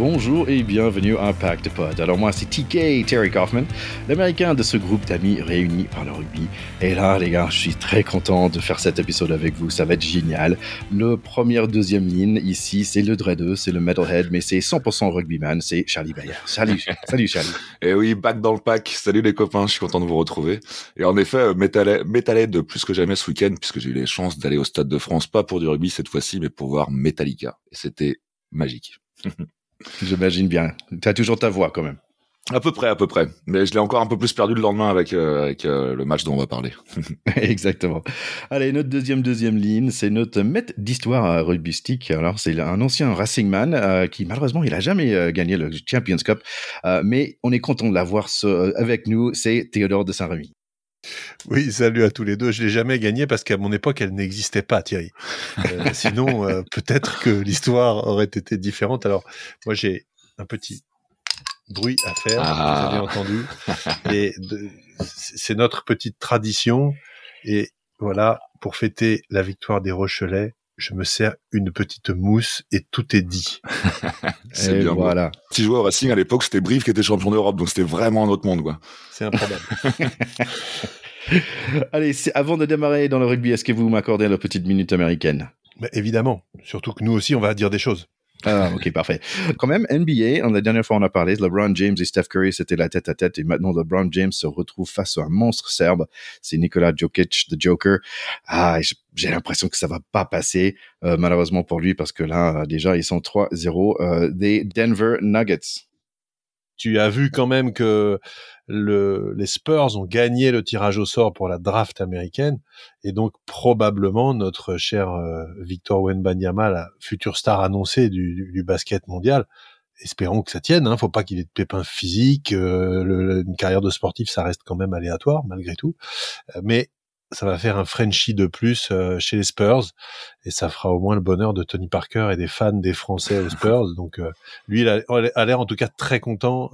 Bonjour et bienvenue à Impact Pod. Alors moi c'est TK, Terry Kaufman, l'américain de ce groupe d'amis réunis par le rugby. Et là les gars, je suis très content de faire cet épisode avec vous, ça va être génial. Le première, deuxième ligne ici, c'est le Dreadeux, c'est le Metalhead, mais c'est 100% rugbyman, c'est Charlie Bayer. Salut, salut Charlie. Et oui, back dans le pack, salut les copains, je suis content de vous retrouver. Et en effet, Metalhead de plus que jamais ce week-end, puisque j'ai eu les chances d'aller au Stade de France, pas pour du rugby cette fois-ci, mais pour voir Metallica. Et c'était magique. J'imagine bien. Tu as toujours ta voix quand même. À peu près, à peu près. Mais je l'ai encore un peu plus perdu le lendemain avec, euh, avec euh, le match dont on va parler. Exactement. Allez, notre deuxième deuxième ligne, c'est notre maître d'histoire rugbystique. Alors, c'est un ancien Racing Man euh, qui, malheureusement, il a jamais gagné le Champions Cup. mais on est content de l'avoir avec nous. C'est Théodore de Saint-Rémy. Oui, salut à tous les deux. Je l'ai jamais gagné parce qu'à mon époque, elle n'existait pas, Thierry. sinon, peut-être que l'histoire aurait été différente. Alors, moi, j'ai un petit bruit à faire, vous avez ah. entendu. Et c'est notre petite tradition. Et voilà, pour fêter la victoire des Rochelais, je me sers une petite mousse et tout est dit. c'est bien. Voilà. Si je jouais au Racing à l'époque, c'était Brive qui était champion d'Europe, donc c'était vraiment un autre monde, quoi. C'est improbable. Allez, avant de démarrer dans le rugby, est-ce que vous m'accordez la petite minute américaine? Évidemment. Surtout que nous aussi, on va dire des choses. Ah, ok, parfait. Quand même, NBA, la dernière fois on a parlé, LeBron James et Steph Curry, c'était la tête à tête, et maintenant LeBron James se retrouve face à un monstre serbe, c'est Nikola Jokic, the Joker. Ah, j'ai l'impression que ça va pas passer, euh, malheureusement pour lui, parce que là, déjà, ils sont 3-0 euh, des Denver Nuggets. Tu as vu quand même que les Spurs ont gagné le tirage au sort pour la draft américaine et donc probablement notre cher euh, Victor Wenbanyama, la future star annoncée du, basket mondial, espérons que ça tienne. Hein, faut pas qu'il ait de pépins physiques. Euh, une carrière de sportif, ça reste quand même aléatoire malgré tout. Euh, mais ça va faire un Frenchie de plus chez les Spurs et ça fera au moins le bonheur de Tony Parker et des fans des Français aux Spurs. Donc lui, il a l'air en tout cas très content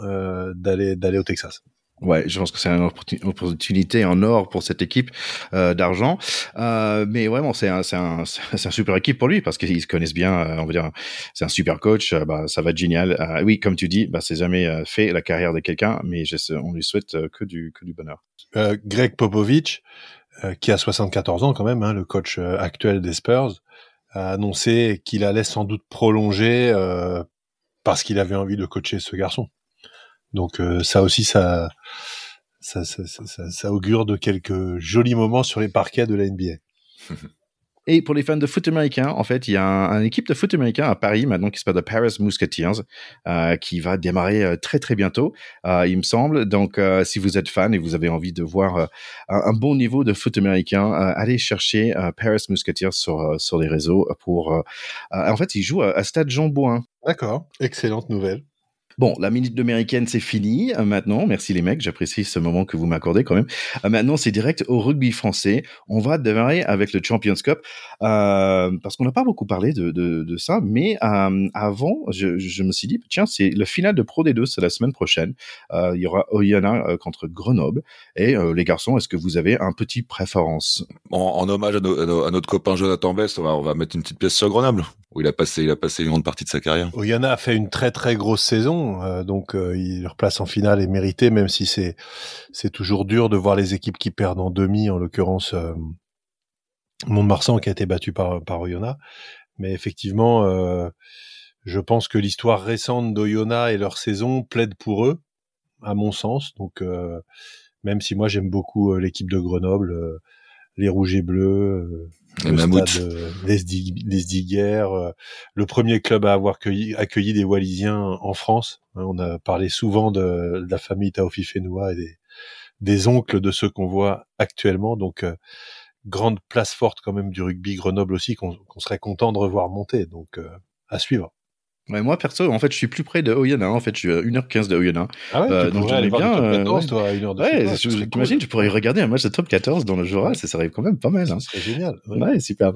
d'aller d'aller au Texas. Ouais, je pense que c'est une opportunité en or pour cette équipe euh, d'argent. Euh, mais vraiment, c'est un, c'est un, c'est un super équipe pour lui parce qu'ils se connaissent bien. Euh, on va dire, c'est un super coach. Euh, bah, ça va être génial. Euh, oui, comme tu dis, bah, c'est jamais fait la carrière de quelqu'un, mais je, on lui souhaite que du, que du bonheur. Greg Popovich, qui a 74 ans quand même, hein, le coach actuel des Spurs, a annoncé qu'il allait sans doute prolonger parce qu'il avait envie de coacher ce garçon. Donc euh, ça aussi, ça ça, ça, ça, ça, augure de quelques jolis moments sur les parquets de la NBA. Et pour les fans de foot américain, en fait, il y a une équipe de foot américain à Paris maintenant qui s'appelle the Paris Musketeers, euh, qui va démarrer euh, très très bientôt, euh, il me semble. Donc, euh, si vous êtes fan et vous avez envie de voir euh, un, un, bon niveau de foot américain, allez chercher Paris Musketeers sur sur les réseaux pour. en fait, ils jouent à, à Stade Jean Bouin. D'accord, excellente nouvelle. Bon, la minute américaine, c'est fini euh, maintenant. Merci les mecs, j'apprécie ce moment que vous m'accordez quand même. Euh, maintenant, c'est direct au rugby français. On va démarrer avec le Champions Cup euh, parce qu'on n'a pas beaucoup parlé de, de, de ça, mais euh, avant, je, je, me suis dit, tiens, c'est le final de Pro D2, c'est la semaine prochaine. Euh, il y aura Oyana contre Grenoble. Et les garçons, est-ce que vous avez un petit préférence? En, hommage à, à, notre copain Jonathan Best, on va, on va mettre une petite pièce sur Grenoble où il a passé, il a passé une grande partie de sa carrière. Oyana a fait une très très grosse saison euh, donc euh, leur place en finale est méritée, même si c'est c'est toujours dur de voir les équipes qui perdent en demi, en l'occurrence euh, qui a été battu par par Oyonnax. Mais effectivement, euh, je pense que l'histoire récente d'Oyonnax et leur saison plaide pour eux, à mon sens. Donc même si moi j'aime beaucoup l'équipe de Grenoble, les rouges et bleus le stade euh, euh, le premier club à avoir accueilli, des Wallisiens en France. Hein, on a parlé souvent de, la famille Taofi Fenoua et des, oncles de ceux qu'on voit actuellement. Donc, euh, grande place forte quand même du rugby Grenoble aussi qu'on serait content de revoir monter. Donc, à suivre moi, perso, en fait, je suis plus près de Oyonnax. En fait, je suis à 1h15 de Oyonnax. Ah ouais, euh, donc j'aime bien. Euh, 14, toi, à 1 h de Ouais, t'imagines, tu pourrais regarder un match de top 14 dans le Jura, ça serait quand même pas mal. Hein. C'est génial. Ouais, ouais super.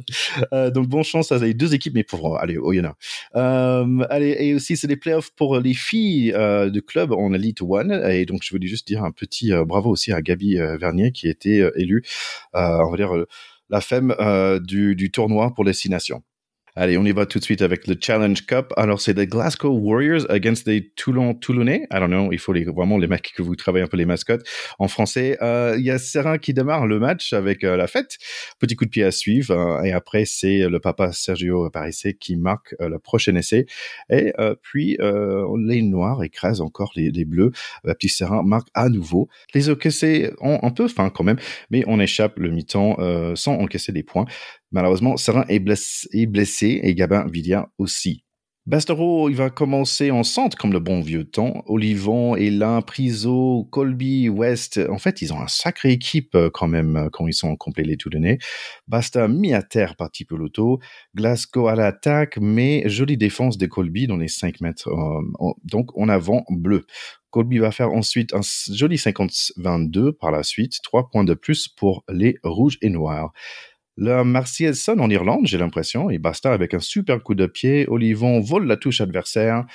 Euh, donc, bon chance, ça a deux équipes, mais pour aller Oyonnax. Euh, allez, et aussi, c'est les playoffs pour les filles euh, de club en Elite One. Et donc, je voulais juste dire un petit euh, bravo aussi à Gabi Vernier, qui a été élue, on va dire, la femme du, du tournoi pour les six nations. Allez, on y va tout de suite avec le Challenge Cup. Alors, c'est les Glasgow Warriors against les Toulon Toulonnais. I don't know, il faut vraiment les mecs que vous travaillez un peu les mascottes. En français, euh, il y a Serin qui démarre le match avec euh, la fête. Petit coup de pied à suivre. Euh, et après, c'est le papa Sergio Parissé qui marque le prochain essai. Et puis, les Noirs écrasent encore les, Bleus. Le petit Serin marque à nouveau. Les OKC ont un peu faim quand même, mais on échappe le mi-temps sans encaisser des points. Malheureusement, Serin est blessé, et Gabin Vidia aussi. Bastero, il va commencer en centre comme le bon vieux temps. Olivon, Elin, Priso, Colby, West. En fait, ils ont un sacré équipe euh, quand même euh, quand ils sont complets les Toulonnais. Basta mis à terre par Tipoloto. Glasgow à l'attaque, mais jolie défense de Colby dans les 5 mètres. Euh, donc, en avant bleu. Colby va faire ensuite un joli 50-22 par la suite. 3 points de plus pour les rouges et noirs. La Martial sonne en Irlande, j'ai l'impression, et Basta avec un super coup de pied. Olivon vole la touche adversaire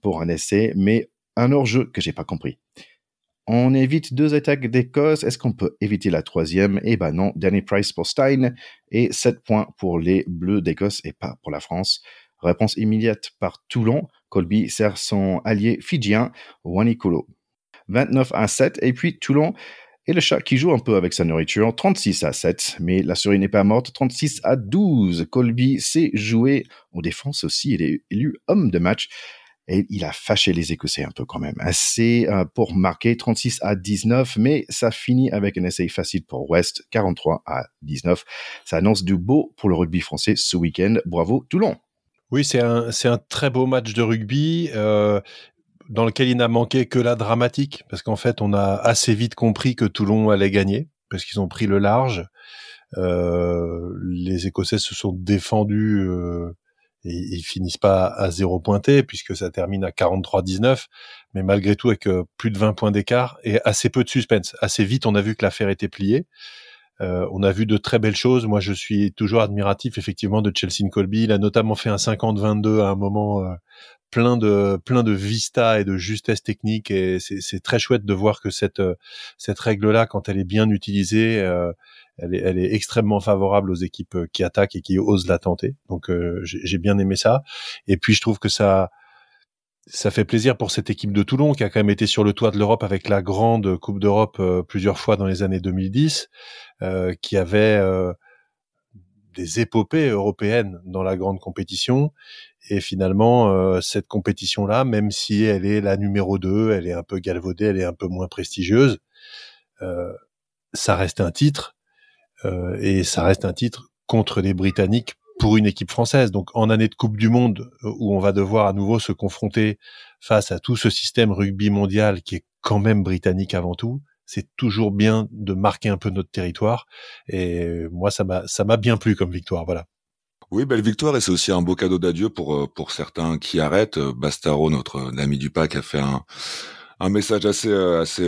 pour un essai, mais un hors-jeu que j'ai pas compris. On évite deux attaques d'Écosse. Est-ce qu'on peut éviter la troisième? Eh ben non. Danny Price pour Stein et 7 points pour les Bleus d'Écosse et pas pour la France. Réponse immédiate par Toulon. Colby sert son allié fidjien, Wanikolo. 29 à 7. Et puis Toulon et le chat qui joue un peu avec sa nourriture, 36 à 7, mais la souris n'est pas morte, 36 à 12. Colby sait jouer en défense aussi, il est élu homme de match. Et il a fâché les Écossais un peu quand même. Assez euh, pour marquer 36 à 19, mais ça finit avec un essai facile pour West, 43 à 19. Ça annonce du beau pour le rugby français ce week-end. Bravo Toulon. Oui, c'est un, c'est un très beau match de rugby. Euh, dans lequel il n'a manqué que la dramatique, parce qu'en fait, on a assez vite compris que Toulon allait gagner, parce qu'ils ont pris le large. Euh, les Écossais se sont défendus euh, et ils finissent pas à zéro pointé, puisque ça termine à 43-19, mais malgré tout avec euh, plus de 20 points d'écart et assez peu de suspense. Assez vite, on a vu que l'affaire était pliée. Euh, on a vu de très belles choses. Moi, je suis toujours admiratif, effectivement, de Chelsea Colby. Il a notamment fait un 50-22 à un moment euh, plein de plein de vista et de justesse technique et c'est très chouette de voir que cette cette règle là quand elle est bien utilisée euh, elle est elle est extrêmement favorable aux équipes qui attaquent et qui osent la tenter donc euh, j'ai bien aimé ça et puis je trouve que ça ça fait plaisir pour cette équipe de Toulon qui a quand même été sur le toit de l'Europe avec la grande Coupe d'Europe euh, plusieurs fois dans les années 2010, qui avait des épopées européennes dans la grande compétition. Et finalement, euh, cette compétition-là, même si elle est la numéro 2, elle est un peu galvaudée, elle est un peu moins prestigieuse, euh, ça reste un titre, euh, et ça reste un titre contre les Britanniques pour une équipe française. Donc en année de Coupe du Monde, où on va devoir à nouveau se confronter face à tout ce système rugby mondial qui est quand même britannique avant tout, c'est toujours bien de marquer un peu notre territoire. Et moi, ça m'a ça m'a bien plu comme victoire. Voilà. Oui, belle victoire et c'est aussi un beau cadeau d'adieu pour euh, pour certains qui arrêtent. Euh, Bastaro, notre euh, ami du pack, a fait un un message assez assez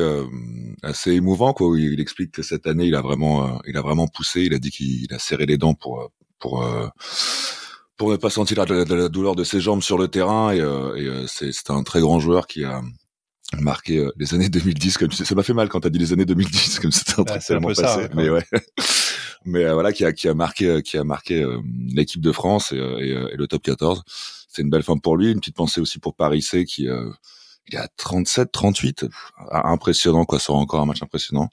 assez émouvant quoi. Il explique que cette année, il a vraiment il a vraiment poussé. Il a dit qu'il a serré les dents pour pour pour ne pas sentir la, douleur de ses jambes sur le terrain. Et, et c'est un très grand joueur qui a marqué les années 2010 comme tu sais. Ça m'a fait mal quand t'as dit les années 2010 comme c'était un truc tellement passé mais ouais. Mais euh, voilà qui a qui a marqué euh, qui a marqué euh, l'équipe de France et, et, le top 14 c'est une belle fin pour lui. Une petite pensée aussi pour Paris C qui il a 37 38 impressionnant quoi. Sera encore un match impressionnant.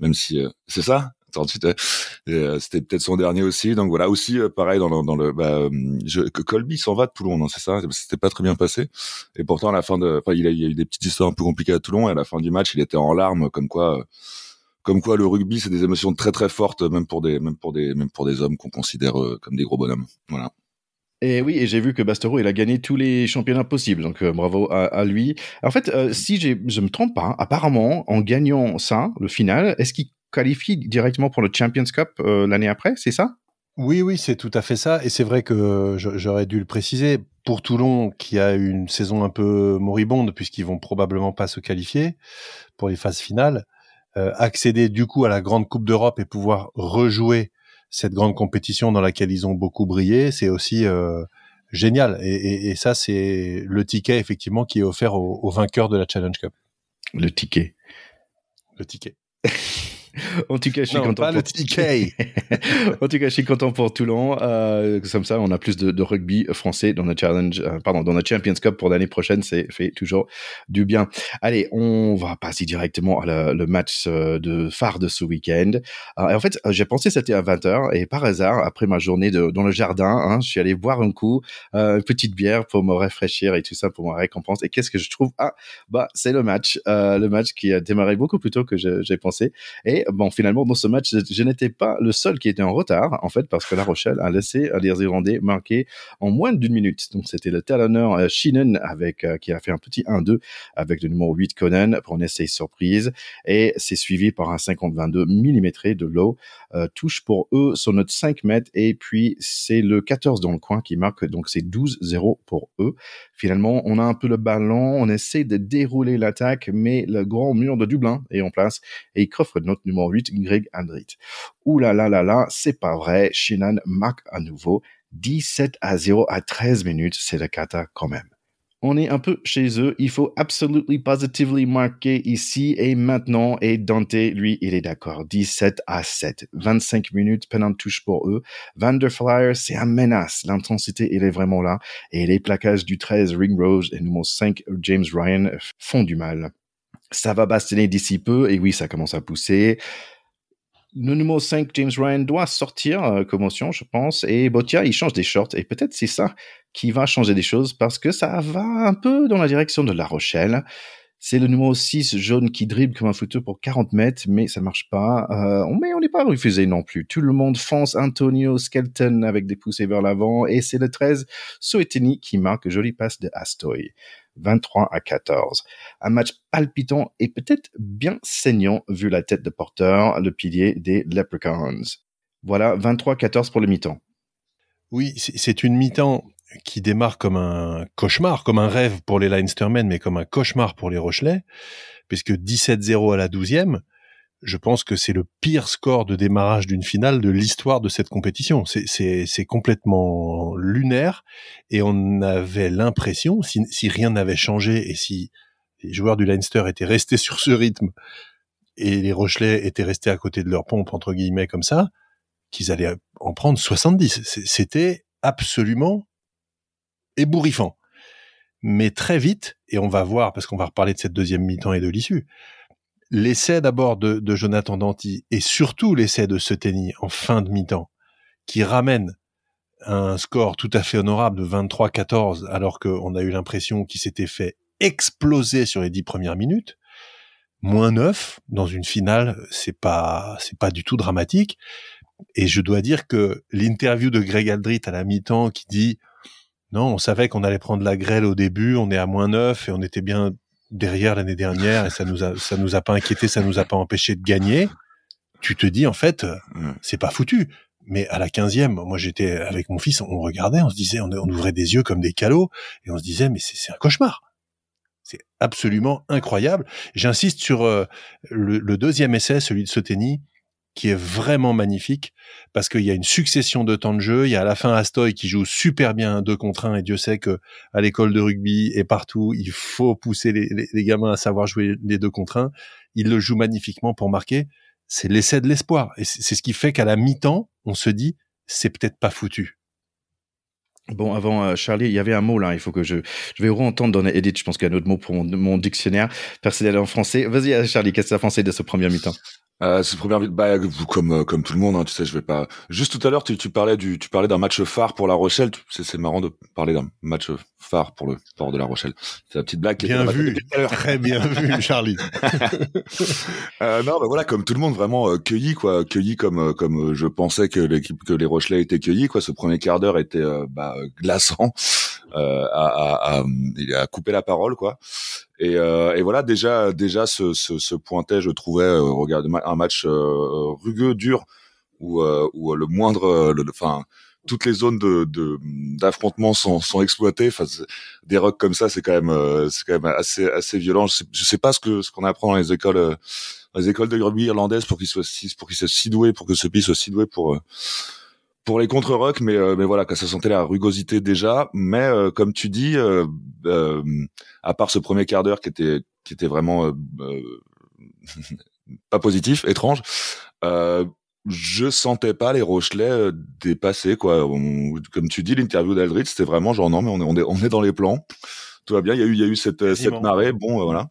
Même si c'est ça? 38 c'était peut-être son dernier aussi. Donc voilà aussi pareil dans le dans le bah, je, Colby s'en va de Toulon non c'est ça? C'était pas très bien passé. Et pourtant à la fin de enfin il il a eu des petites histoires un peu compliquées à Toulon. Et à la fin du match il était en larmes comme quoi comme quoi le rugby c'est des émotions très très fortes même pour des même pour des même pour des hommes qu'on considère euh, comme des gros bonhommes. Voilà. Et oui, et j'ai vu que Bastero, il a gagné tous les championnats possibles, donc euh, bravo à, lui. En fait, euh, si je me trompe pas, apparemment, en gagnant ça, le final, est-ce qu'il qualifie directement pour le Champions Cup l'année après, c'est ça? Oui, oui, c'est tout à fait ça. Et c'est vrai que j'aurais dû le préciser. Pour Toulon, qui a une saison un peu moribonde, puisqu'ils vont probablement pas se qualifier pour les phases finales, euh, accéder du coup à la grande Coupe d'Europe et pouvoir rejouer cette grande compétition dans laquelle ils ont beaucoup brillé, c'est aussi euh, génial. Et, ça, c'est le ticket effectivement qui est offert aux, vainqueurs de la Challenge Cup. Le ticket. Le ticket. en tout cas, je suis content. Pas pour... le TK. en tout cas, je suis content pour Toulon. Euh, comme ça, on a plus de, de rugby français dans notre challenge, euh, pardon, dans notre Champions Cup pour l'année prochaine. C'est fait toujours du bien. Allez, on va passer directement à la, le match euh, de phare de ce week-end. Euh, et en fait, j'ai pensé c'était à 20h et par hasard, après ma journée de, dans le jardin, hein, je suis allé boire un coup, une petite bière pour me rafraîchir et tout ça pour ma récompense. Et qu'est-ce que je trouve? Ah, bah, c'est le match, le match qui a démarré beaucoup plus tôt que j'ai pensé. Et bon, finalement, dans ce match, je, n'étais pas le seul qui était en retard, en fait, parce que La Rochelle a laissé les Irlandais marquer en moins d'une minute. Donc, c'était le talonneur euh, Sheenan avec, euh, qui a fait un petit 1-2 avec le numéro 8 Conan pour un essai surprise. Et c'est suivi par un 50-22 mm de low. Euh, touche pour eux sur notre 5 mètres. Et puis, c'est le 14 dans le coin qui marque. Donc, c'est 12-0 pour eux. Finalement, on a un peu le ballon. On essaie de dérouler l'attaque, mais le grand mur de Dublin est en place et il coffre notre numéro 8, Greg Andrit. Ouh là là là là, c'est pas vrai. Shinan marque à nouveau 17 à 0 à 13 minutes. C'est la cata quand même. On est un peu chez eux. Il faut absolument positively marquer ici et maintenant. Et Dante, lui, il est d'accord. 17 à 7. 25 minutes, de touche pour eux. Vanderflyer, c'est un menace. L'intensité, il est vraiment là. Et les plaquages du 13, Ring Rose et numéro 5, James Ryan, font du mal. Ça va bastonner d'ici peu. Et oui, ça commence à pousser. Le numéro 5, James Ryan, doit sortir, euh, commotion, je pense. Et Botia, il change des shorts. Et peut-être c'est ça qui va changer des choses parce que ça va un peu dans la direction de La Rochelle. C'est le numéro 6, jaune, qui dribble comme un footeux pour 40 mètres, mais ça marche pas. Euh, mais on n'est pas refusé non plus. Tout le monde fonce Antonio Skelton avec des poussées vers l'avant. Et c'est le 13, Soeteni, qui marque joli passe de Astoy. 23 à 14. Un match palpitant et peut-être bien saignant vu la tête de porteur, le pilier des Leprechauns. Voilà, 23-14 pour le mi-temps. Oui, c'est une mi-temps qui démarre comme un cauchemar, comme un rêve pour les Leinstermen, mais comme un cauchemar pour les Rochelais, puisque 17-0 à la 12e, je pense que c'est le pire score de démarrage d'une finale de l'histoire de cette compétition. C'est complètement lunaire et on avait l'impression, si, si, rien n'avait changé et si les joueurs du Leinster étaient restés sur ce rythme et les Rochelais étaient restés à côté de leur pompe, entre guillemets, comme ça, qu'ils allaient en prendre 70. C'était absolument ébouriffant. Mais très vite, et on va voir, parce qu'on va reparler de cette deuxième mi-temps et de l'issue, l'essai d'abord de, de, Jonathan Danty et surtout l'essai de Seteni en fin de mi-temps, qui ramène un score tout à fait honorable de 23-14, alors qu'on a eu l'impression qu'il s'était fait exploser sur les dix premières minutes. Moins 9 dans une finale, c'est pas c'est pas du tout dramatique. Et je dois dire que l'interview de Greg Aldrit à la mi-temps qui dit non, on savait qu'on allait prendre la grêle au début, on est à moins 9 et on était bien derrière l'année dernière et ça nous a ça nous a pas inquiété, ça nous a pas empêché de gagner. Tu te dis en fait, c'est pas foutu. Mais à la quinzième, moi j'étais avec mon fils, on regardait, on se disait, on, on ouvrait des yeux comme des calots et on se disait mais c'est un cauchemar. C'est absolument incroyable. J'insiste sur euh, le, le, deuxième essai, celui de Soteni, qui est vraiment magnifique parce qu'il y a une succession de temps de jeu. Il y a à la fin Astoy qui joue super bien deux contre un et Dieu sait que à l'école de rugby et partout, il faut pousser les, gamins à savoir jouer les deux contre un. Il le joue magnifiquement pour marquer. C'est l'essai de l'espoir et c'est ce qui fait qu'à la mi-temps, on se dit c'est peut-être pas foutu. Bon, avant euh, Charlie, il y avait un mot là. Il faut que je, je vais re-entendre dans Edith. Je pense qu'il y a un autre mot pour mon, dictionnaire personnel en français. Vas-y, euh, Charlie, qu'est-ce que as pensé de ce premier mi-temps? Euh, c'est première bah comme euh, comme tout le monde hein, tu sais je vais pas juste tout à l'heure tu, tu parlais du tu parlais d'un match phare pour La Rochelle c'est c'est marrant de parler d'un match phare pour le port de La Rochelle. C'est la petite blague bien vu. très bien vu Charlie. Euh, non bah voilà comme tout le monde vraiment euh, cueilli quoi cueilli comme euh, comme je pensais que l'équipe que les Rochelais étaient cueillis quoi. Ce premier quart d'heure était bah, glaçant. À, à, à, à couper la parole quoi et, euh, et, voilà, déjà, déjà ce, ce, ce pointait, je trouvais, euh, regarde, un match euh, rugueux, dur, où, euh, où le moindre, enfin, toutes les zones de d'affrontement sont, sont exploitées. Enfin, des rocks comme ça, c'est quand même, c'est quand même assez, assez violent. Je sais, sais pas ce que ce qu'on apprend dans les écoles, dans les écoles de rugby irlandaises pour qu'ils soient si, pour qu'ils soient si doués, pour que ce pays soit si doué pour pour les contre rock mais euh, mais voilà, ça sentait la rugosité déjà. Mais euh, comme tu dis, euh, à part ce premier quart d'heure qui était qui était vraiment pas positif, étrange. Euh, je sentais pas les Rochelais euh, dépasser quoi. comme tu dis, l'interview d'Aldrit, c'était vraiment genre non mais on est on est on est dans les plans. Tout va bien. Il y a eu il y a eu cette cette marée. Bon voilà.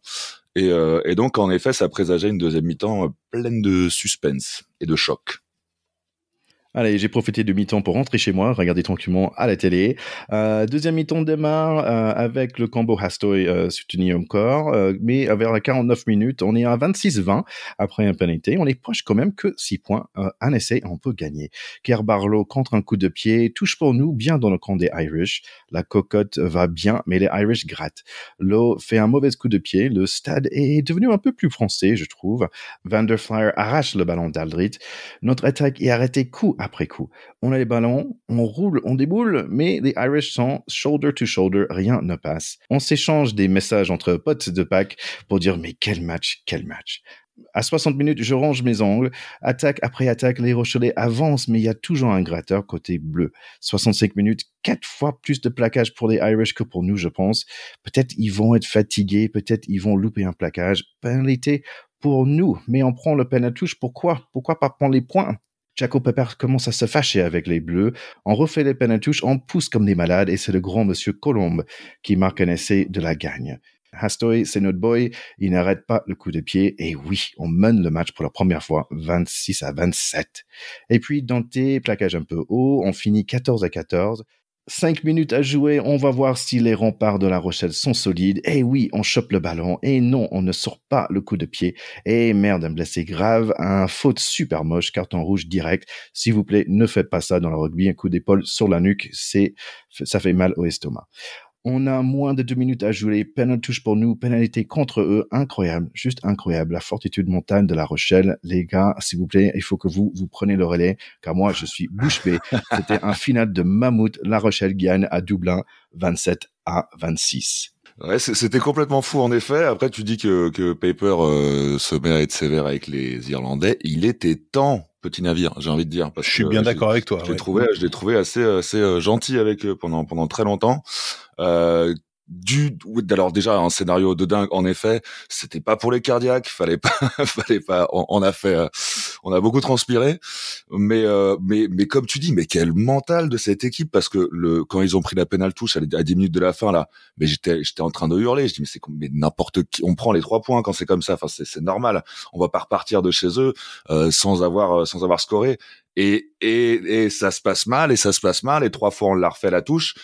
Et, et donc en effet, ça présageait une deuxième mi-temps pleine de suspense et de choc. Allez, j'ai profité du mi-temps pour rentrer chez moi, regarder tranquillement à la télé. Euh, deuxième mi-temps démarre euh, avec le combo Hastoy euh, soutenu encore, euh, mais vers la 49 minutes, on est à 26-20 après un penalty. On est proche quand même que 6 points. Euh, un essai, on peut gagner. Kerr Barlow contre un coup de pied, touche pour nous bien dans le camp des Irish. La cocotte va bien, mais les Irish grattent. Lowe fait un mauvais coup de pied. Le stade est devenu un peu plus français, je trouve. Vanderflyer arrache le ballon d'Aldrit. Notre attaque est arrêtée coup après coup. On a les ballons, on roule, on déboule, mais les Irish sont shoulder to shoulder, rien ne passe. On s'échange des messages entre potes de pack pour dire mais quel match, quel match. À 60 minutes, je range mes angles. Attaque après attaque, les Rochelais avancent, mais il y a toujours un gratteur côté bleu. 65 minutes, quatre fois plus de plaquage pour les Irish que pour nous, je pense. Peut-être ils vont être fatigués, peut-être ils vont louper un plaquage. Pénalité pour nous, mais on prend le peine touche. Pourquoi? Pourquoi pas prendre les points? Jaco Pepper commence à se fâcher avec les Bleus. On refait les peines on pousse comme des malades et c'est le grand monsieur Colombe qui marque un essai de la gagne. Hastoy, c'est notre boy, il n'arrête pas le coup de pied et oui, on mène le match pour la première fois 26 à 27. Et puis Dante, plaquage un peu haut, on finit 14 à 14. Cinq minutes à jouer, on va voir si les remparts de La Rochelle sont solides. Et oui, on chope le ballon. Et non, on ne sort pas le coup de pied. Et merde, un blessé grave, un faute super moche, carton rouge direct. S'il vous plaît, ne faites pas ça dans le rugby. Un coup d'épaule sur la nuque, c'est, ça fait mal au estomac. On a moins de deux minutes à jouer. Peine touche pour nous. Pénalité contre eux. Incroyable. Juste incroyable. La fortitude montagne de La Rochelle. Les gars, s'il vous plaît, il faut que vous, vous preniez le relais. Car moi, je suis bouche bée. C'était un final de mammouth. La Rochelle gagne à Dublin 27 à 26. Ouais, c'était complètement fou en effet. Après, tu dis que, que Paper euh, se met à être sévère avec les Irlandais. Il était temps petit navire, j'ai envie de dire. Parce je suis bien d'accord avec toi. Je l'ai trouvé, je l'ai trouvé assez, assez euh, gentil avec eux pendant pendant très longtemps. Euh, du alors déjà un scénario de dingue en effet c'était pas pour les cardiaques fallait pas fallait pas on, a fait euh, on a beaucoup transpiré mais euh, mais mais comme tu dis mais quel mental de cette équipe parce que le quand ils ont pris la pénale touche à 10 minutes de la fin là mais j'étais j'étais en train de hurler je dis mais c'est mais n'importe qui on prend les trois points quand c'est comme ça enfin c'est normal on va pas repartir de chez eux euh, sans avoir sans avoir scoré et, et et ça se passe mal et ça se passe mal et trois fois on l'a refait la touche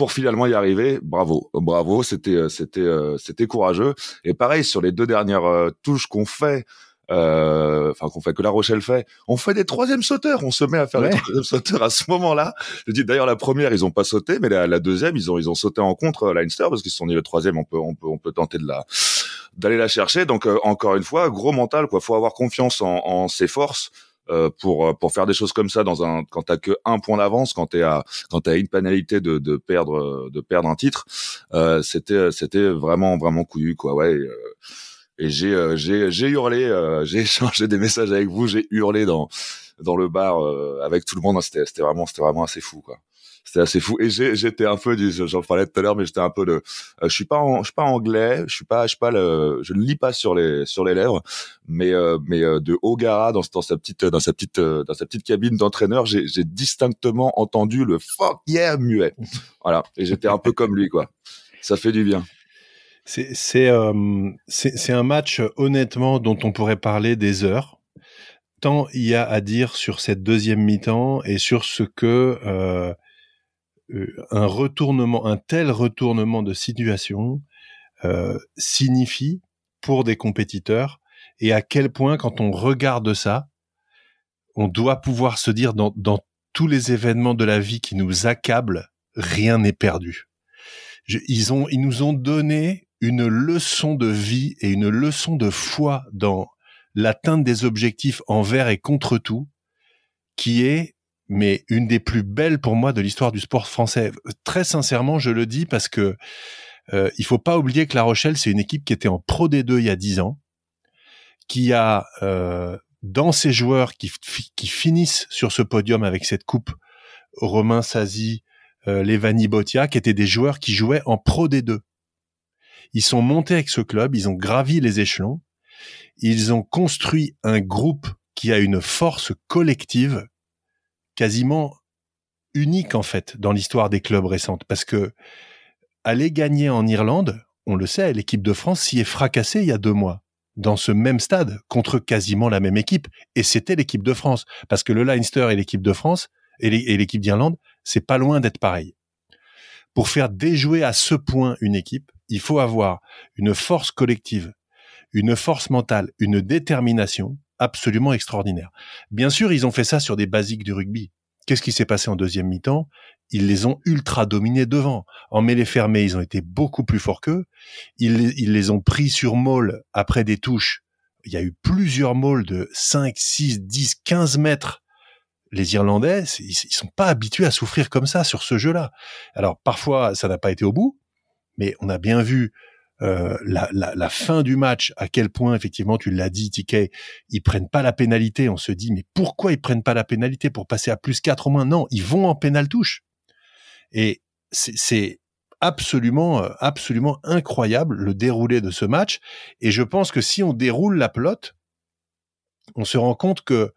pour finalement y arriver. Bravo, bravo, c'était euh, c'était euh, c'était courageux. Et pareil sur les deux dernières euh, touches qu'on fait. Enfin, qu'on fait que La Rochelle fait, on fait des troisièmes sauteurs. On se met à faire des troisièmes sauteurs à ce moment-là. Je dis d'ailleurs la première ils ont pas sauté, mais la, deuxième ils ont ils ont sauté en contre Leinster parce qu'ils se sont dit le troisième on peut on peut on peut tenter de la d'aller la chercher. Donc encore une fois gros mental quoi. Faut avoir confiance en, en ses forces. Euh, pour euh, pour faire des choses comme ça dans un quand t'as que un point d'avance quand t'es à quand t'as une pénalité de, de perdre de perdre un titre euh, c'était c'était vraiment vraiment couillu quoi. Ouais et j'ai j'ai j'ai hurlé j'ai échangé des messages avec vous j'ai hurlé dans dans le bar avec tout le monde. C'était c'était vraiment c'était vraiment assez fou quoi c'était assez fou. Et j'étais un peu, j'en parlais tout à l'heure, mais j'étais un peu de, euh, je suis pas, je suis pas anglais, je suis pas, je suis pas le, je ne lis pas sur les sur les lèvres, mais euh, mais euh, de Ogara dans, sa petite dans sa petite dans sa petite cabine d'entraîneur, j'ai distinctement entendu le fuck yeah muet. Voilà. Et j'étais un peu comme lui quoi. Ça fait du bien. C'est c'est c'est un match honnêtement dont on pourrait parler des heures tant il y a à dire sur cette deuxième mi-temps et sur ce que euh, euh, un retournement, un tel retournement de situation euh, signifie pour des compétiteurs et à quel point quand on regarde ça, on doit pouvoir se dire dans, dans tous les événements de la vie qui nous accablent, rien n'est perdu. ils ont, ils nous ont donné une leçon de vie et une leçon de foi dans l'atteinte des objectifs envers et contre tout, qui est mais une des plus belles pour moi de l'histoire du sport français. Très sincèrement, je le dis parce que euh, il faut pas oublier que La Rochelle, c'est une équipe qui était en Pro D2 il y a dix ans, qui a euh, dans ses joueurs qui, qui finissent sur ce podium avec cette coupe, Romain Sazi, euh, Levani Botia, qui étaient des joueurs qui jouaient en Pro D2. Ils sont montés avec ce club, ils ont gravi les échelons, ils ont construit un groupe qui a une force collective quasiment unique en fait dans l'histoire des clubs récentes. Parce que aller gagner en Irlande, on le sait, l'équipe de France s'y est fracassée il y a deux mois dans ce même stade contre quasiment la même équipe. Et c'était l'équipe de France. Parce que le Leinster et l'équipe de France et l'équipe d'Irlande, c'est pas loin d'être pareil. Pour faire déjouer à ce point une équipe, il faut avoir une force collective, une force mentale, une détermination absolument extraordinaire. Bien sûr, ils ont fait ça sur des basiques du rugby. Qu'est-ce qui s'est passé en deuxième mi-temps? Ils les ont ultra dominés devant. En mêlée fermée, ils ont été beaucoup plus forts qu'eux. Ils, ils les ont pris sur maul après des touches. Il y a eu plusieurs mauls de 5, 6, 10, 15 mètres les Irlandais, ils, sont pas habitués à souffrir comme ça sur ce jeu-là. Alors parfois, ça n'a pas été au bout, mais on a bien vu euh, la, fin du match, à quel point, effectivement, tu l'as dit, Ticket, ils prennent pas la pénalité. On se dit, mais pourquoi ils prennent pas la pénalité pour passer à plus 4 au moins? Non, ils vont en pénal touche. Et c'est absolument, euh, absolument incroyable le déroulé de ce match. Et je pense que si on déroule la pelote, on se rend compte que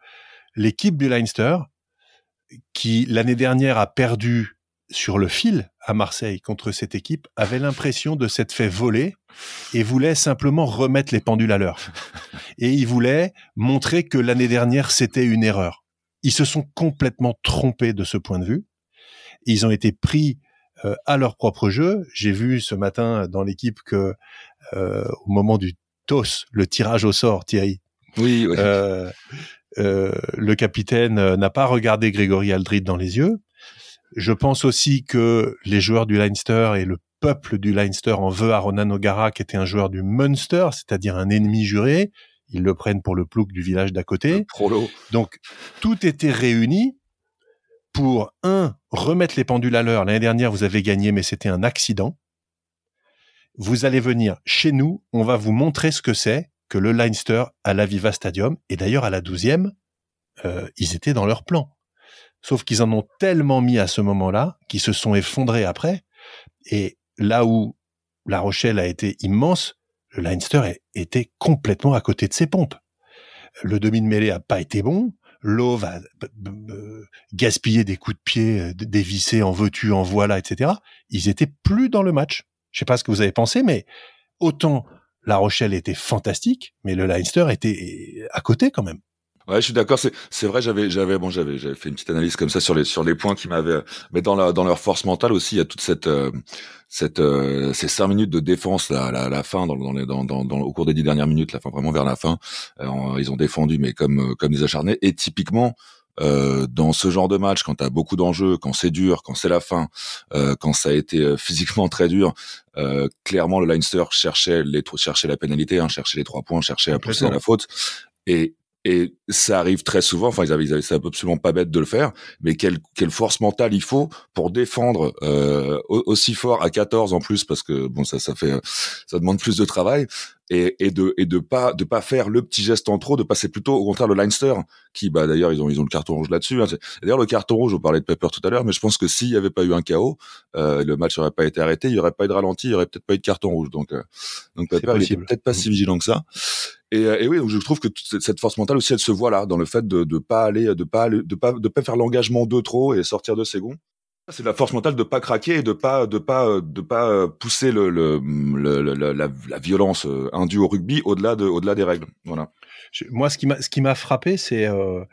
l'équipe du Leinster, qui l'année dernière a perdu sur le fil à Marseille contre cette équipe, avait l'impression de s'être fait voler et voulait simplement remettre les pendules à l'heure. Et il voulait montrer que l'année dernière, c'était une erreur. Ils se sont complètement trompés de ce point de vue. Ils ont été pris euh, à leur propre jeu. J'ai vu ce matin dans l'équipe que euh, au moment du TOS, le tirage au sort, Thierry, oui, oui. Euh, le capitaine n'a pas regardé Grégory Aldrid dans les yeux. Je pense aussi que les joueurs du Leinster et le peuple du Leinster en veut à Ronan O'Gara, qui était un joueur du Munster, c'est-à-dire un ennemi juré. Ils le prennent pour le plouc du village d'à côté. Donc, tout était réuni pour, un, remettre les pendules à l'heure. L'année dernière, vous avez gagné, mais c'était un accident. Vous allez venir chez nous, on va vous montrer ce que c'est que le Leinster à la Viva Stadium, et d'ailleurs à la douzième, euh, ils étaient dans leur plan. Sauf qu'ils en ont tellement mis à ce moment-là qu'ils se sont effondrés après. Et là où La Rochelle a été immense, le Leinster était complètement à côté de ses pompes. Le demi de mêlée a pas été bon. L'eau va gaspiller des coups de pied, euh, dévisser en veux-tu, en voilà, etc. Ils étaient plus dans le match. Je sais pas ce que vous avez pensé, mais autant la Rochelle était fantastique, mais le Leinster était à côté quand même. Ouais, je suis d'accord. C'est c'est vrai. J'avais j'avais bon j'avais j'avais fait une petite analyse comme ça sur les sur les points qui m'avaient. Mais dans la dans leur force mentale aussi, il y a toute cette euh, cette euh, ces cinq minutes de défense là, la, la fin dans dans, les, dans, dans, dans au cours des dix dernières minutes, la fin vraiment vers la fin, euh, ils ont défendu mais comme comme des acharnés. Et typiquement, euh, dans ce genre de match, quand tu as beaucoup d'enjeux, quand c'est dur, quand c'est la fin, euh, quand ça a été euh, physiquement très dur, euh, clairement le Leinster cherchait les cherchait la pénalité, hein, cherchait les trois points, cherchait à pousser à la faute. Et et ça arrive très souvent. Enfin, ils avaient, absolument pas bête de le faire. Mais quelle, quelle force mentale il faut pour défendre euh, aussi fort à 14 en plus, parce que bon, ça, ça fait, ça demande plus de travail et, et de et de pas de pas faire le petit geste en trop, de passer plutôt au contraire le Leinster, qui bah d'ailleurs ils ont ils ont le carton rouge là-dessus. Hein. D'ailleurs le carton rouge, on parlait de Pepper tout à l'heure, mais je pense que s'il y avait pas eu un chaos, euh, le match aurait pas été arrêté, il y aurait pas eu de ralenti, il y aurait peut-être pas eu de carton rouge. Donc euh, donc Pepper il peut-être pas si vigilant que ça. Et, euh, et, oui, donc je trouve que cette force mentale aussi, elle se voit là, dans le fait de, de pas aller, de pas de pas, de pas faire l'engagement de trop et sortir de ses gonds. C'est la force mentale de pas craquer et de pas de pas de pas euh, pousser le, le, le la, la, violence euh, indue au rugby au-delà de au-delà des règles. Voilà. moi, ce qui m'a ce qui m'a frappé, c'est euh,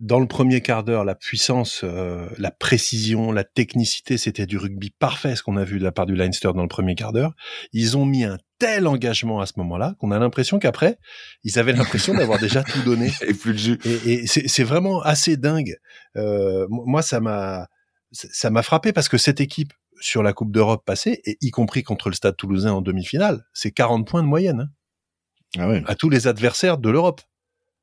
dans le premier quart d'heure la puissance, euh, la précision, la technicité. C'était du rugby parfait ce qu'on a vu de la part du Leinster dans le premier quart d'heure. Ils ont mis un tel engagement à ce moment-là qu'on a l'impression qu'après ils avaient l'impression d'avoir déjà tout donné. et plus de jus. Et, et c'est vraiment assez dingue. moi, ça m'a ça m'a frappé parce que cette équipe sur la Coupe d'Europe passée, et y compris contre le Stade Toulousain en demi-finale, c'est 40 points de moyenne hein, ah à tous les adversaires de l'Europe.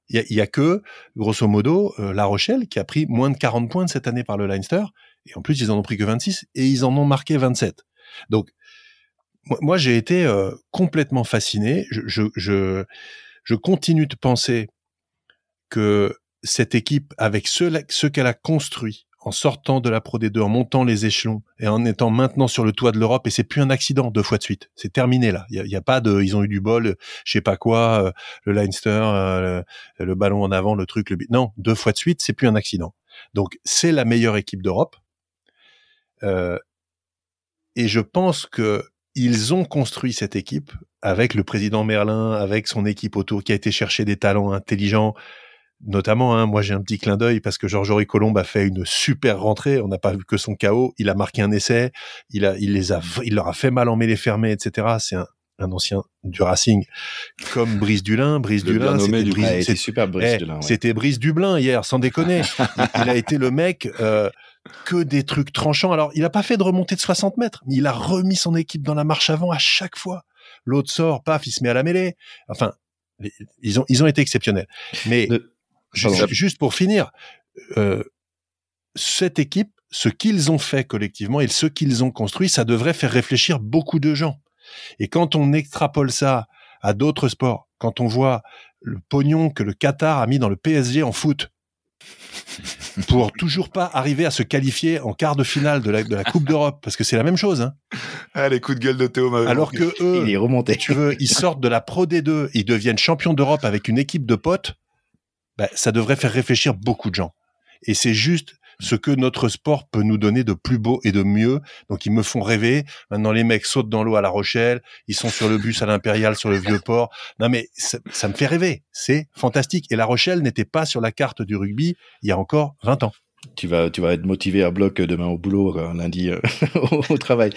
Il y, y a, que, grosso modo, euh, La Rochelle qui a pris moins de 40 points cette année par le Leinster, et en plus ils en ont pris que 26 et ils en ont marqué 27. Donc moi, j'ai été euh, complètement fasciné. Je, je, je, je continue de penser que cette équipe, avec ce, ce qu'elle a construit en sortant de la Pro D2, en montant les échelons et en étant maintenant sur le toit de l'Europe, et c'est plus un accident deux fois de suite. C'est terminé là. Il y a, pas de, ils ont eu du bol, je sais pas quoi, euh, le Leinster, euh, le, ballon en avant, le truc, le non, deux fois de suite, c'est plus un accident. Donc c'est la meilleure équipe d'Europe. Euh, et je pense que ils ont construit cette équipe avec le président Merlin, avec son équipe autour qui a été chercher des talents intelligents, notamment, hein, moi j'ai un petit clin d'œil parce que Georges-Henri Colombe a fait une super rentrée. On n'a pas vu que son chaos. Il a marqué un essai. Il a, il les a, il leur a fait mal en mêlée fermée, etc. C'est un, un ancien du Racing comme Brice Dulin. Brice Dulin, c'était Brice, super Brice eh, Dulin. C'était Brice Dublin hier, sans déconner. il a été le mec euh, que des trucs tranchants. Alors, il a pas fait de remontée de 60 mètres, mais il a remis son équipe dans la marche avant à chaque fois. L'autre sort, paf, il se met à la mêlée. Enfin, ils ont, ils ont été exceptionnels. Mais Juste, pour finir, euh, cette équipe, ce qu'ils ont fait collectivement et ce qu'ils ont construit, ça devrait faire réfléchir beaucoup de gens. Et quand on extrapole ça à d'autres sports, quand on voit le pognon que le Qatar a mis dans le PSG en foot, pour toujours pas arriver à se qualifier en quart de finale de la, de la Coupe d'Europe, parce que c'est la même chose. Hein. Ah, les coups de gueule de Théo. Alors que eux, il est remonté. Tu veux, ils sortent de la Pro D2, ils deviennent champions d'Europe avec une équipe de potes bah, ça devrait faire réfléchir beaucoup de gens. Et c'est juste ce que notre sport peut nous donner de plus beau et de mieux. Donc ils me font rêver. Maintenant les mecs sautent dans l'eau à La Rochelle, ils sont sur le bus à l'Impérial sur le vieux port. Non mais ça, ça me fait rêver. C'est fantastique. Et La Rochelle n'était pas sur la carte du rugby il y a encore 20 ans tu vas, tu vas être motivé à bloc demain au boulot, euh, lundi euh, au travail.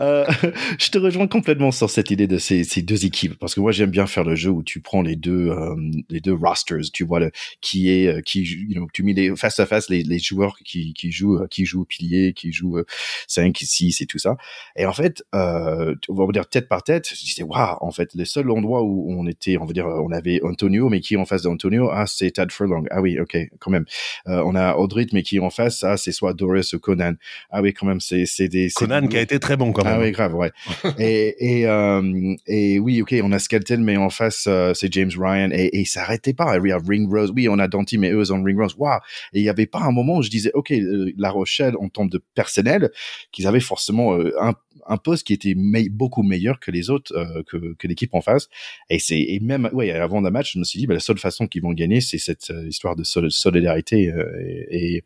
Euh, je te rejoins complètement sur cette idée de ces, deux équipes parce que moi j'aime bien faire le jeu où tu prends les deux, euh, les deux rosters, tu vois le qui est, qui, tu mets les face à face les, les joueurs qui, qui jouent, qui jouent pilier, qui jouent 5, 6 et tout ça. Et en fait, on va dire tête par tête, je disais waouh, en fait, le seul endroit où on était, on va dire, on avait Antonio, mais qui est en face d'Antonio, ah c'est Tad Furlong, ah oui, ok, quand même. on a Audrit, mais qui en face, ça, c'est soit Doris ou Conan. Ah oui, quand même, c'est c'est des Conan qui a été très bon quand même. Ah oui, grave, ouais. et et euh, et oui, ok, on a Skelton, mais en face, euh, c'est James Ryan et et ça arrêtait pas. We have Ring Rose. Oui, on a Dante, mais eux ont Ring Rose. Waouh. Et il y avait pas un moment où je disais, ok, euh, La Rochelle en termes de personnel, qu'ils avaient forcément un un poste qui était beaucoup meilleur que les autres, euh, que, que l'équipe en face. Et c'est et même ouais, avant le match, je me suis dit, bah, la seule façon qu'ils vont gagner, c'est cette euh, histoire de solidarité euh, et,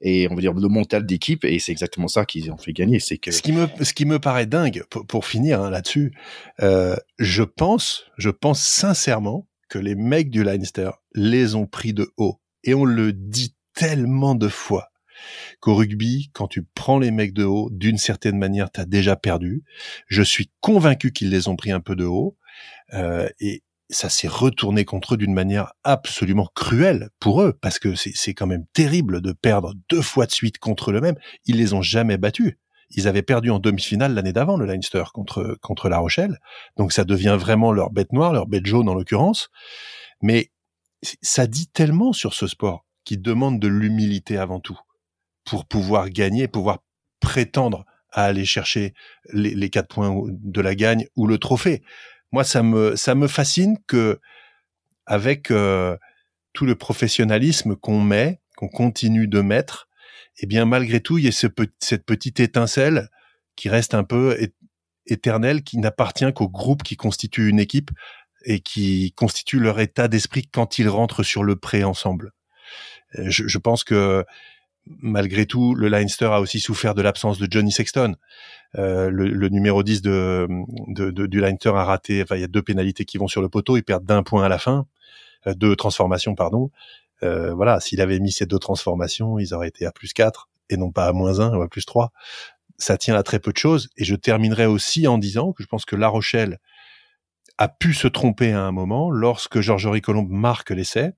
et on va dire le mental d'équipe et c'est exactement ça qu'ils ont fait gagner c'est que ce qui me ce qui me paraît dingue pour, pour finir hein, là-dessus euh, je pense je pense sincèrement que les mecs du Leinster les ont pris de haut et on le dit tellement de fois qu'au rugby, quand tu prends les mecs de haut, d'une certaine manière, tu as déjà perdu. Je suis convaincu qu'ils les ont pris un peu de haut. Euh, et ça s'est retourné contre eux d'une manière absolument cruelle pour eux, parce que c'est quand même terrible de perdre deux fois de suite contre le même. Ils les ont jamais battus. Ils avaient perdu en demi-finale l'année d'avant, le Leinster, contre, contre La Rochelle. Donc ça devient vraiment leur bête noire, leur bête jaune en l'occurrence. Mais ça dit tellement sur ce sport qui demande de l'humilité avant tout pour pouvoir gagner, pouvoir prétendre à aller chercher les, quatre points de la gagne ou le trophée. Moi, ça me ça me fascine que avec euh, tout le professionnalisme qu'on met, qu'on continue de mettre, eh bien malgré tout, il y a ce, cette petite étincelle qui reste un peu éternelle, qui n'appartient qu'au groupe qui constitue une équipe et qui constitue leur état d'esprit quand ils rentrent sur le pré ensemble. Euh, je pense que malgré tout, le Leinster a aussi souffert de l'absence de Johnny Sexton. Euh, le, numéro 10 de, du Leinster a raté, enfin, il y a deux pénalités qui vont sur le poteau, ils perdent d'un point à la fin, euh, deux transformations, pardon. Euh, voilà, s'il avait mis ces deux transformations, ils auraient été à plus 4 et non pas à moins 1 ou à plus 3. Ça tient à très peu de choses. Et je terminerai aussi en disant que je pense que La Rochelle a pu se tromper à un moment lorsque Georges-Henri Colombe marque l'essai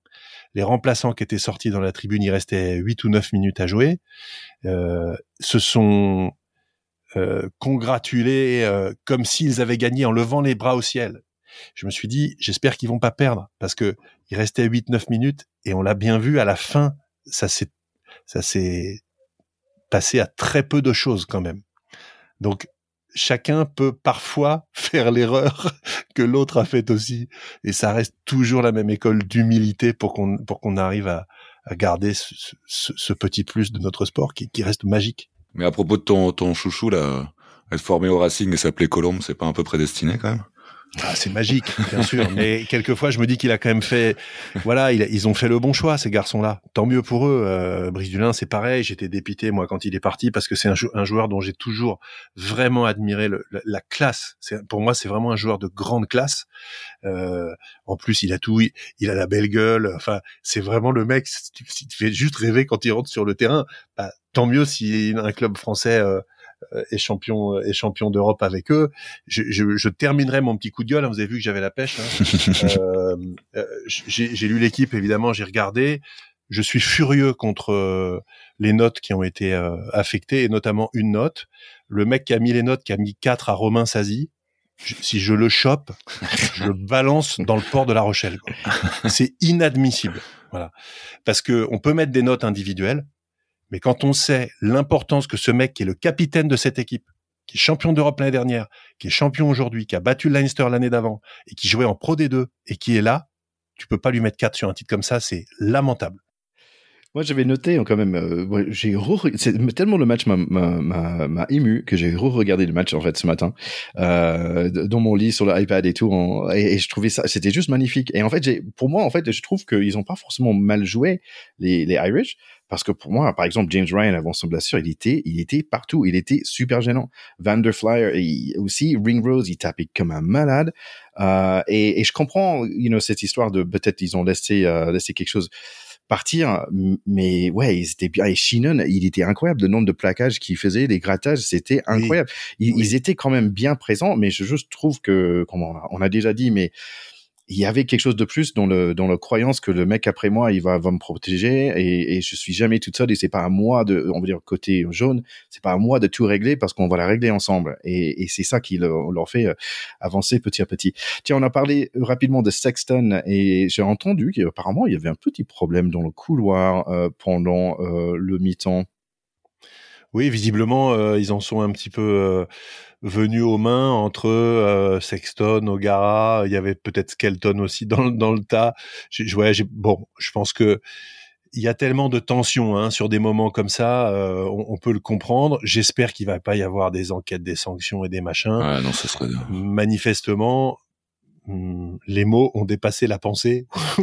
les remplaçants qui étaient sortis dans la tribune, il restait 8 ou 9 minutes à jouer, euh, se sont euh, congratulés euh, comme s'ils avaient gagné en levant les bras au ciel. Je me suis dit, j'espère qu'ils vont pas perdre parce que il restait 8-9 minutes et on l'a bien vu à la fin, ça s'est ça s'est passé à très peu de choses quand même. Donc chacun peut parfois faire l'erreur que l'autre a faite aussi. Et ça reste toujours la même école d'humilité pour qu'on pour qu'on arrive à, à garder ce, petit plus de notre sport qui, qui reste magique. Mais à propos de ton, ton chouchou, là, être formé au Racing et s'appeler Colombe, c'est pas un peu prédestiné quand même? Ah, c'est magique, bien sûr. Mais quelquefois, je me dis qu'il a quand même fait. Voilà, ils ont fait le bon choix, ces garçons-là. Tant mieux pour eux. Euh, Brice Dulin, c'est pareil. J'étais dépité moi quand il est parti parce que c'est un, joueur dont j'ai toujours vraiment admiré la, classe. Pour moi, c'est vraiment un joueur de grande classe. Euh, en plus, il a tout. Il, a la belle gueule. Enfin, c'est vraiment le mec. Tu, tu fais juste rêver quand il rentre sur le terrain. Bah, tant mieux si un club français. Euh, et champion et champion d'Europe avec eux. Je, je, je, terminerai mon petit coup de gueule. Hein, vous avez vu que j'avais la pêche. Hein. euh, euh j'ai lu l'équipe évidemment, j'ai regardé. Je suis furieux contre euh, les notes qui ont été affectées et notamment une note. Le mec qui a mis les notes, qui a mis 4 à Romain Sazi, si je le chope, je le balance dans le port de La Rochelle. C'est inadmissible. Voilà. Parce que on peut mettre des notes individuelles, mais quand on sait l'importance que ce mec qui est le capitaine de cette équipe, qui est champion d'Europe l'année dernière, qui est champion aujourd'hui, qui a battu le Leinster l'année d'avant et qui jouait en Pro D2 et qui est là, tu peux pas lui mettre 4 sur un titre comme ça, c'est lamentable. Moi, j'avais noté quand même. Euh, j'ai tellement le match m'a ému que j'ai re-regardé le match en fait ce matin euh, dans mon lit sur l'iPad et tout. et, je trouvais ça, c'était juste magnifique. Et en fait, pour moi, en fait, je trouve qu'ils ont pas forcément mal joué les, les Irish parce que pour moi, par exemple, James Ryan avant son blessure, il était, il était partout. Il était super gênant. Van der Flyer et aussi Ring Rose, il tapait comme un malade. Euh, et, et, je comprends, you know, cette histoire de peut-être ils ont laissé, euh, laissé quelque chose partir. Mais ouais, ils étaient bien. Et Shannon, il était incroyable. Le nombre de plaquages qu'il faisait, les grattages, c'était incroyable. Ils, étaient quand même bien présents, mais je juste trouve que, comme on a déjà dit, mais il y avait quelque chose de plus dans le dans la croyance que le mec après moi il va va me protéger et, et je suis jamais toute seule et c'est pas à moi de on va dire côté jaune c'est pas à moi de tout régler parce qu'on va la régler ensemble. Et, et c'est ça qui leur, leur fait euh, avancer petit à petit. Tiens on a parlé rapidement de Sexton et j'ai entendu qu'apparemment il y avait un petit problème dans le couloir euh, pendant euh, le mi-temps. Oui, visiblement, euh, ils en sont un petit peu euh, venus aux mains entre euh, Sexton, O'Gara. Il y avait peut-être Skelton aussi dans, dans le tas. Je, ouais, bon, je pense que il y a tellement de tensions hein, sur des moments comme ça, on, on, peut le comprendre. J'espère qu'il va pas y avoir des enquêtes, des sanctions et des machins. Ouais, non, ce serait... Manifestement, Hmm, les mots ont dépassé la pensée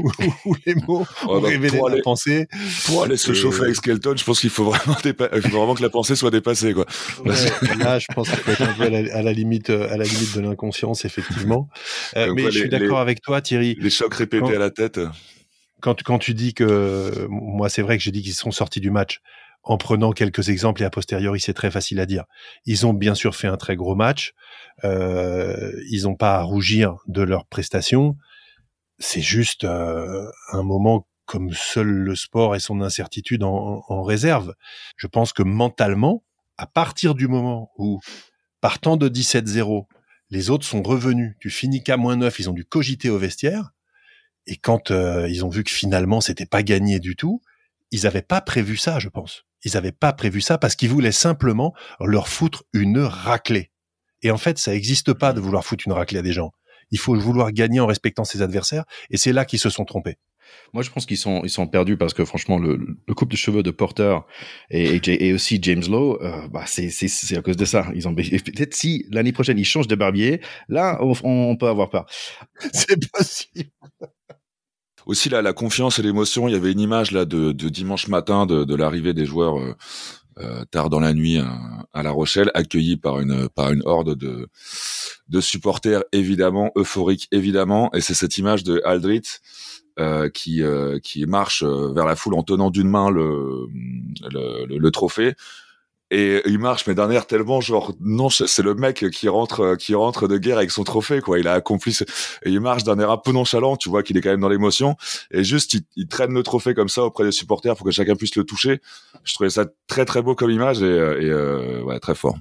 ou les mots ont bah, révélé la pensée. Pour aller se chauffer avec Skelton, je pense qu'il faut vraiment, vraiment que la pensée soit dépassée, quoi. là, je pense faut être un peu à la, limite, euh, à la limite de l'inconscience, effectivement. Euh, mais je suis d'accord avec toi, Thierry. Les chocs répétés à la tête. Quand, quand tu dis que, moi, c'est vrai que j'ai dit qu'ils sont sortis du match en prenant quelques exemples et a posteriori, c'est très facile à dire. Ils ont bien sûr fait un très gros match. Euh, ils n'ont pas à rougir de leurs prestations. C'est juste euh, un moment comme seul le sport et son incertitude en, réserve. Je pense que mentalement, à partir du moment où, partant de 17-0, les autres sont revenus, tu finis qu'à moins 9, ils ont dû cogiter au vestiaire, et quand euh, ils ont vu que finalement c'était pas gagné du tout, ils n'avaient pas prévu ça, je pense. Ils n'avaient pas prévu ça parce qu'ils voulaient simplement leur foutre une raclée. Et en fait, ça n'existe pas de vouloir foutre une raclée à des gens. Il faut vouloir gagner en respectant ses adversaires, et c'est là qu'ils se sont trompés. Moi, je pense qu'ils sont ils sont perdus parce que franchement, le, le couple de cheveux de Porter et, et, aussi James Lowe, euh, bah c'est c'est à cause de ça. Ils ont peut-être si l'année prochaine ils changent de barbier, là on, on peut avoir peur. c'est possible aussi la, la confiance et l'émotion. Il y avait une image là de, de dimanche matin de, de l'arrivée des joueurs euh, tard dans la nuit à, La Rochelle, accueillis par une par une horde de de supporters évidemment euphoriques évidemment. Et c'est cette image de Aldrit euh, qui qui marche vers la foule en tenant d'une main le, le trophée et il marche mais d'un air tellement genre non c'est le mec qui rentre qui rentre de guerre avec son trophée quoi. Il a accompli et il marche d'un air un peu nonchalant tu vois qu'il est quand même dans l'émotion. Et juste il, traîne le trophée comme ça auprès des supporters pour que chacun puisse le toucher. Je trouvais ça très très beau comme image et, et euh, ouais très fort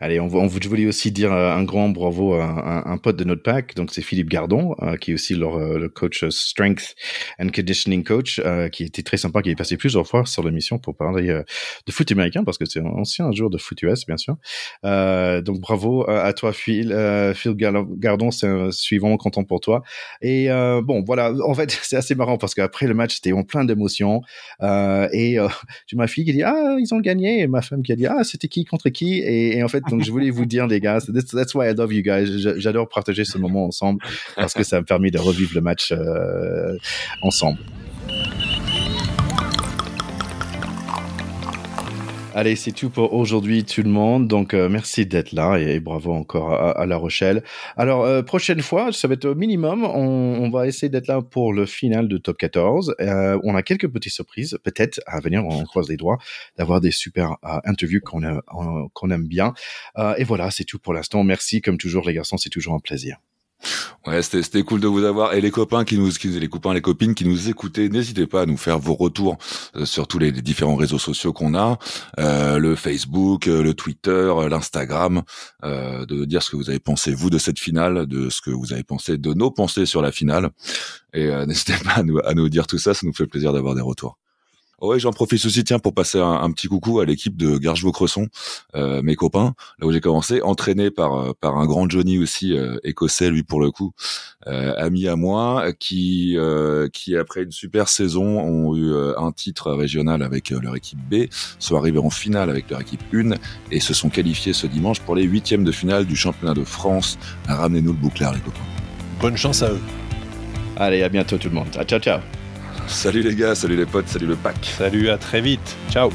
Allez, on, on voulait aussi dire un grand bravo à un, pote de notre pack, donc c'est Philippe Gardon, qui est aussi leur, le coach strength and conditioning coach, qui était très sympa, qui est passé plusieurs fois sur l'émission pour parler de foot américain parce que c'est un ancien joueur de foot US, bien sûr. donc bravo à toi, Phil. Phil Gardon, c'est je suis vraiment content pour toi. Et bon, voilà, en fait, c'est assez marrant parce qu'après le match, c'était en plein d'émotions. et j'ai ma fille qui dit ah ils ont gagné, et ma femme qui a dit ah c'était qui contre qui? Et, en fait, donc je voulais vous dire les gars, that's, why I love you guys. J'adore partager ce moment ensemble parce que ça me permet de revivre le match ensemble. Allez, c'est tout pour aujourd'hui, tout le monde. Donc, euh, merci d'être là et, bravo encore à, La Rochelle. Alors, euh, prochaine fois, ça va être au minimum. On, va essayer d'être là pour le final de Top 14. Euh, on a quelques petites surprises, peut-être à venir. On croise les doigts d'avoir des super interviews qu'on qu'on aime bien. et voilà, c'est tout pour l'instant. Merci, comme toujours, les garçons. C'est toujours un plaisir. Ouais, c'était cool de vous avoir. Et les copains qui nous qui, les copains les copines qui nous écoutaient, n'hésitez pas à nous faire vos retours euh, sur tous les, différents réseaux sociaux qu'on a, euh, le Facebook, euh, le Twitter, l'Instagram, de dire ce que vous avez pensé vous de cette finale, de ce que vous avez pensé de nos pensées sur la finale. Et n'hésitez pas à nous à nous dire tout ça, ça nous fait plaisir d'avoir des retours. Ouais, j'en profite aussi tiens pour passer un, petit coucou à l'équipe de Gargevaux-Cresson, euh, mes copains, là où j'ai commencé, entraîné par euh, par un grand Johnny aussi euh, écossais lui pour le coup, euh, ami à moi, qui qui après une super saison ont eu un titre régional avec leur équipe B, sont arrivés en finale avec leur équipe 1 et se sont qualifiés ce dimanche pour les huitièmes de finale du championnat de France. Ramenez-nous le bouclard les copains. Bonne chance à eux. Allez, à bientôt tout le monde. Ciao ciao. Salut les gars, salut les potes, salut le pack. Salut, à très vite. Ciao.